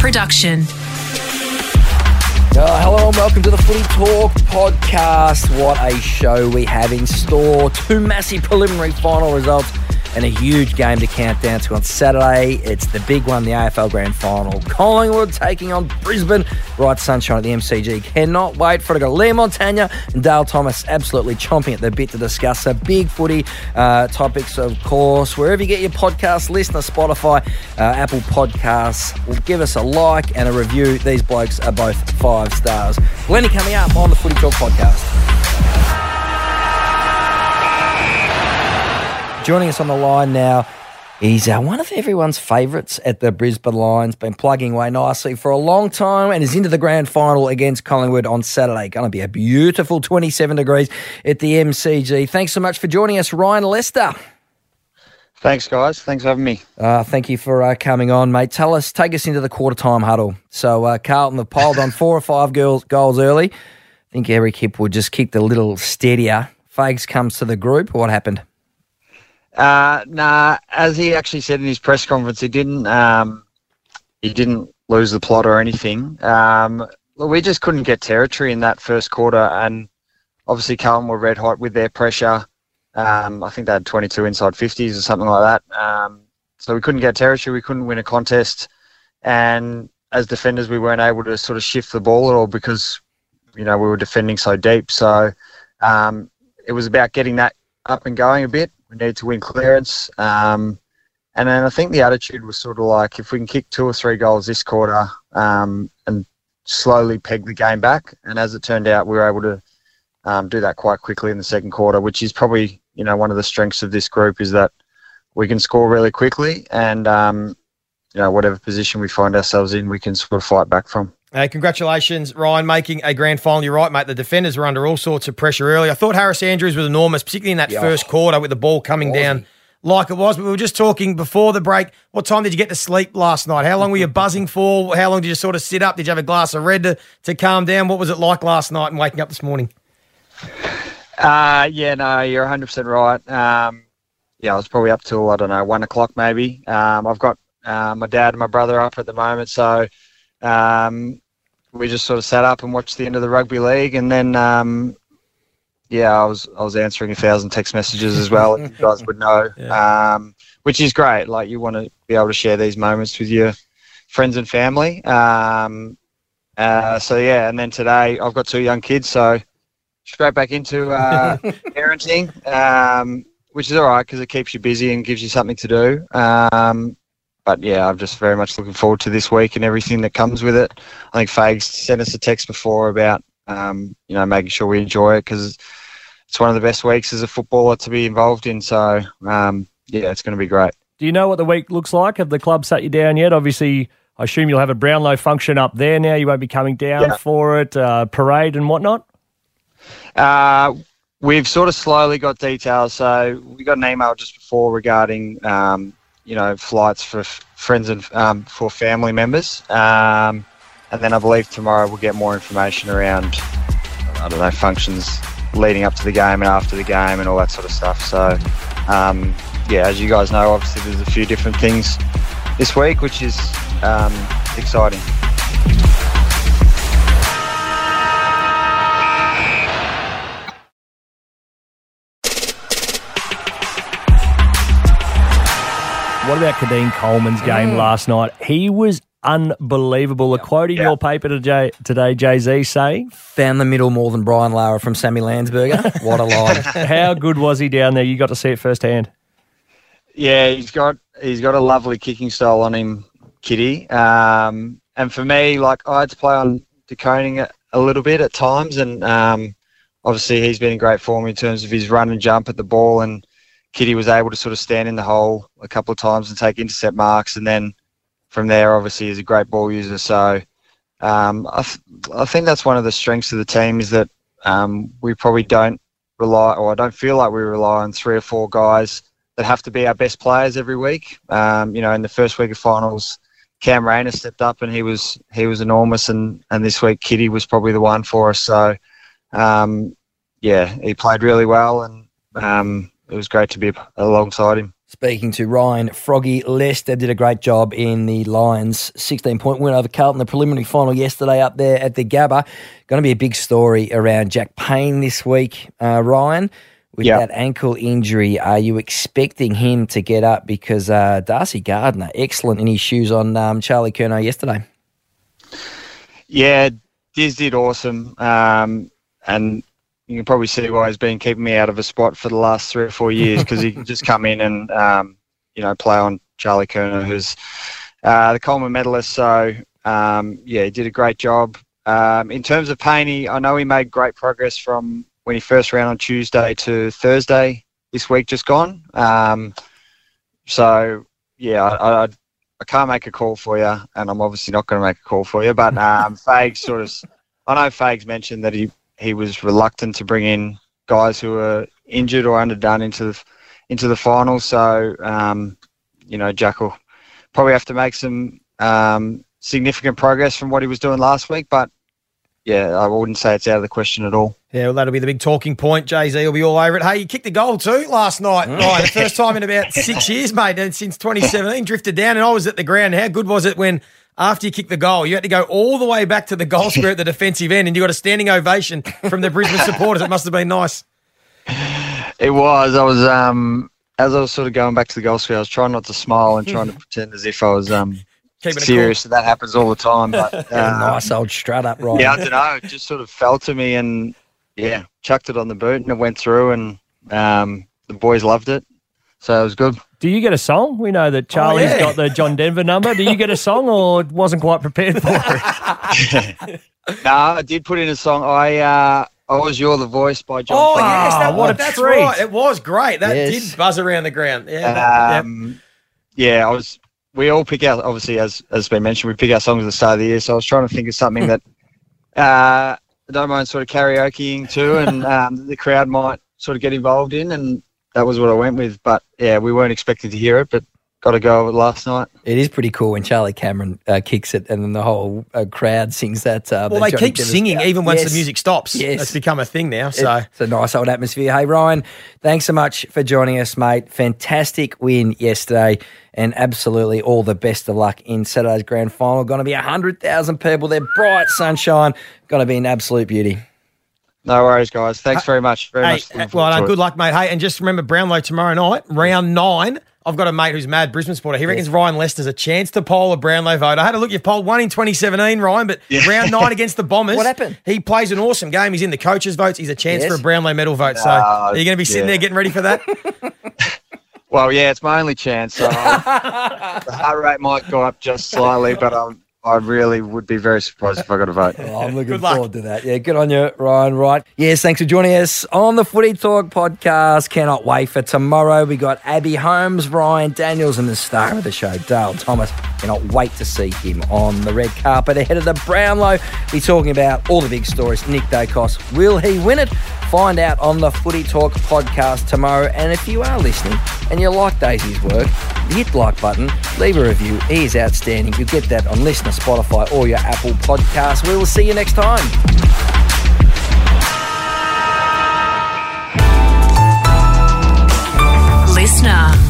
production. Uh, hello and welcome to the Footy Talk podcast. What a show we have in store. Two massive preliminary final results and a huge game to count down to on Saturday. It's the big one, the AFL Grand Final. Collingwood taking on Brisbane. Bright sunshine at the MCG. Cannot wait for it to go. Liam Montagna and Dale Thomas absolutely chomping at the bit to discuss a big footy uh, topics, of course. Wherever you get your podcast, listen to Spotify, uh, Apple Podcasts, will give us a like and a review. These blokes are both five stars. Lenny coming up on the Footy Talk podcast. Joining us on the line now He's uh, one of everyone's favourites at the Brisbane Lions. Been plugging away nicely for a long time and is into the grand final against Collingwood on Saturday. Going to be a beautiful 27 degrees at the MCG. Thanks so much for joining us, Ryan Lester. Thanks, guys. Thanks for having me. Uh, thank you for uh, coming on, mate. Tell us, take us into the quarter time huddle. So, uh, Carlton have piled on four or five goals, goals early. I think every Eric would just kicked the little steadier. Fags comes to the group. What happened? Uh, nah, as he actually said in his press conference, he didn't. Um, he didn't lose the plot or anything. Um, we just couldn't get territory in that first quarter, and obviously Carlton were red hot with their pressure. Um, I think they had 22 inside 50s or something like that. Um, so we couldn't get territory. We couldn't win a contest, and as defenders, we weren't able to sort of shift the ball at all because you know we were defending so deep. So um, it was about getting that up and going a bit. We needed to win clearance. Um, and then I think the attitude was sort of like if we can kick two or three goals this quarter um, and slowly peg the game back. And as it turned out, we were able to um, do that quite quickly in the second quarter, which is probably you know one of the strengths of this group is that we can score really quickly and um, you know whatever position we find ourselves in, we can sort of fight back from. Hey, congratulations, Ryan, making a grand final. You're right, mate. The defenders were under all sorts of pressure early. I thought Harris Andrews was enormous, particularly in that yeah. first quarter with the ball coming down like it was. But we were just talking before the break. What time did you get to sleep last night? How long were you buzzing for? How long did you sort of sit up? Did you have a glass of red to, to calm down? What was it like last night and waking up this morning? Uh, yeah, no, you're 100% right. Um, yeah, I was probably up till, I don't know, one o'clock maybe. Um, I've got uh, my dad and my brother up at the moment. So, um, we just sort of sat up and watched the end of the rugby league, and then um, yeah, I was I was answering a thousand text messages as well. you guys would know, yeah. um, which is great. Like you want to be able to share these moments with your friends and family. Um, uh, so yeah, and then today I've got two young kids, so straight back into uh, parenting, um, which is all right because it keeps you busy and gives you something to do. Um, but yeah, I'm just very much looking forward to this week and everything that comes with it. I think Fags sent us a text before about um, you know making sure we enjoy it because it's one of the best weeks as a footballer to be involved in. So um, yeah, it's going to be great. Do you know what the week looks like? Have the club sat you down yet? Obviously, I assume you'll have a Brownlow function up there now. You won't be coming down yeah. for it, uh, parade and whatnot. Uh, we've sort of slowly got details. So we got an email just before regarding um, you know, flights for f- friends and um, for family members. Um, and then I believe tomorrow we'll get more information around, I don't know, functions leading up to the game and after the game and all that sort of stuff. So, um, yeah, as you guys know, obviously there's a few different things this week, which is um, exciting. What about Keidean Coleman's game mm. last night? He was unbelievable. A quote in your paper today, today Jay Z saying, "Found the middle more than Brian Lara from Sammy Landsberger." What a line! How good was he down there? You got to see it firsthand. Yeah, he's got he's got a lovely kicking style on him, Kitty. Um, and for me, like I had to play on De it a, a little bit at times, and um, obviously he's been in great form in terms of his run and jump at the ball and Kitty was able to sort of stand in the hole a couple of times and take intercept marks, and then from there, obviously, he's a great ball user. So um, I, th- I think that's one of the strengths of the team is that um, we probably don't rely, or I don't feel like we rely on three or four guys that have to be our best players every week. Um, you know, in the first week of finals, Cam Rayner stepped up and he was he was enormous, and and this week Kitty was probably the one for us. So um, yeah, he played really well, and um, it was great to be alongside him. Speaking to Ryan Froggy Lester did a great job in the Lions 16 point win over Carlton, the preliminary final yesterday up there at the Gabba. Going to be a big story around Jack Payne this week, uh, Ryan. With Yeah. that ankle injury, are you expecting him to get up? Because uh, Darcy Gardiner, excellent in his shoes on um, Charlie Curnow yesterday. Yeah, Diz did awesome. Um, and you can probably see why he's been keeping me out of a spot for the last three or four years because he can just come in and, um, you know, play on Charlie Curnow, who's uh, the Coleman medalist. So, um, yeah, he did a great job. Um, in terms of Paney, I know he made great progress from when he first ran on Tuesday to Thursday this week just gone. Um, so, yeah, I, I, I can't make a call for you, and I'm obviously not going to make a call for you. But um, Fags sort of, I know Fags mentioned that he, he was reluctant to bring in guys who were injured or underdone into the, into the final. So, um, you know, Jack will probably have to make some um, significant progress from what he was doing last week. But yeah, I wouldn't say it's out of the question at all. Yeah, well, that'll be the big talking point. Jay Z will be all over it. Hey, you kicked a goal too last night. Right, the first time in about six years, mate, and since 2017, drifted down, and I was at the ground. How good was it when after you kick the goal, you had to go all the way back to the goal square at the defensive end, and you got a standing ovation from the Brisbane supporters? It must have been nice. It was. I was um as I was sort of going back to the goal square, I was trying not to smile and trying to pretend as if I was um serious. That happens all the time. But uh, nice old strut up, right? yeah, I don't know. It just sort of fell to me and yeah, chucked it on the boot and it went through and um the boys loved it. So it was good. Do you get a song? We know that Charlie's yeah. got the John Denver number. Do you get a song or wasn't quite prepared for it? No, I did put in a song. I uh I was You're the Voice by John Oh, Farnham. yes, that, what a that's treat. right. It was great. That Yes. did buzz around the ground. Yeah. Um, yeah, I was. We all pick out, obviously, as as been mentioned, we pick our songs at the start of the year. So I was trying to think of something that uh, I don't mind sort of karaokeing to, and um, the crowd might sort of get involved in, and that was what I went with. But yeah, we weren't expecting to hear it, but got to go with it last night. It is pretty cool when Charlie Cameron uh, kicks it and then the whole uh, crowd sings that. Uh, Well, they Johnny keep Denver's- singing even once Yes. the music stops. Yes. It's become a thing now. So. It's a nice old atmosphere. Hey, Ryan, thanks so much for joining us, mate. Fantastic win yesterday, and absolutely all the best of luck in Saturday's grand final. Going to be 100,000 people there, bright sunshine. Going to be an absolute beauty. No worries, guys. Thanks very much. Very Hey, much. looking uh, well to done. Good luck, mate. Hey, and just remember Brownlow tomorrow night, round nine. I've got a mate who's mad Brisbane supporter. He reckons Ryan Lester's a chance to poll a Brownlow vote. I had a look. You've polled one in 2017, Ryan, but round nine against the Bombers. What happened? He plays an awesome game. He's in the coaches' votes. He's a chance Yes. for a Brownlow medal vote. so No, are you going to be sitting yeah. there getting ready for that? Well, yeah, it's my only chance. So the heart rate might go up just slightly, but I'm, I really would be very surprised if I got a vote. Oh, I'm looking forward to that. Yeah, good on you, Ryan. Right. Yes, thanks for joining us on the Footy Talk podcast. Cannot wait for tomorrow. We got Abbey Holmes, Ryan Daniels, and the star of the show, Dale Thomas. Cannot wait to see him on the red carpet ahead of the Brownlow. Be talking about all the big stories. Nick Daicos, will he win it? Find out on the Footy Talk podcast tomorrow. And if you are listening and you like Daisy's work, hit like button, leave a review. He is outstanding. You'll get that on LiSTNR, Spotify, or your Apple podcast. We will see you next time. LiSTNR.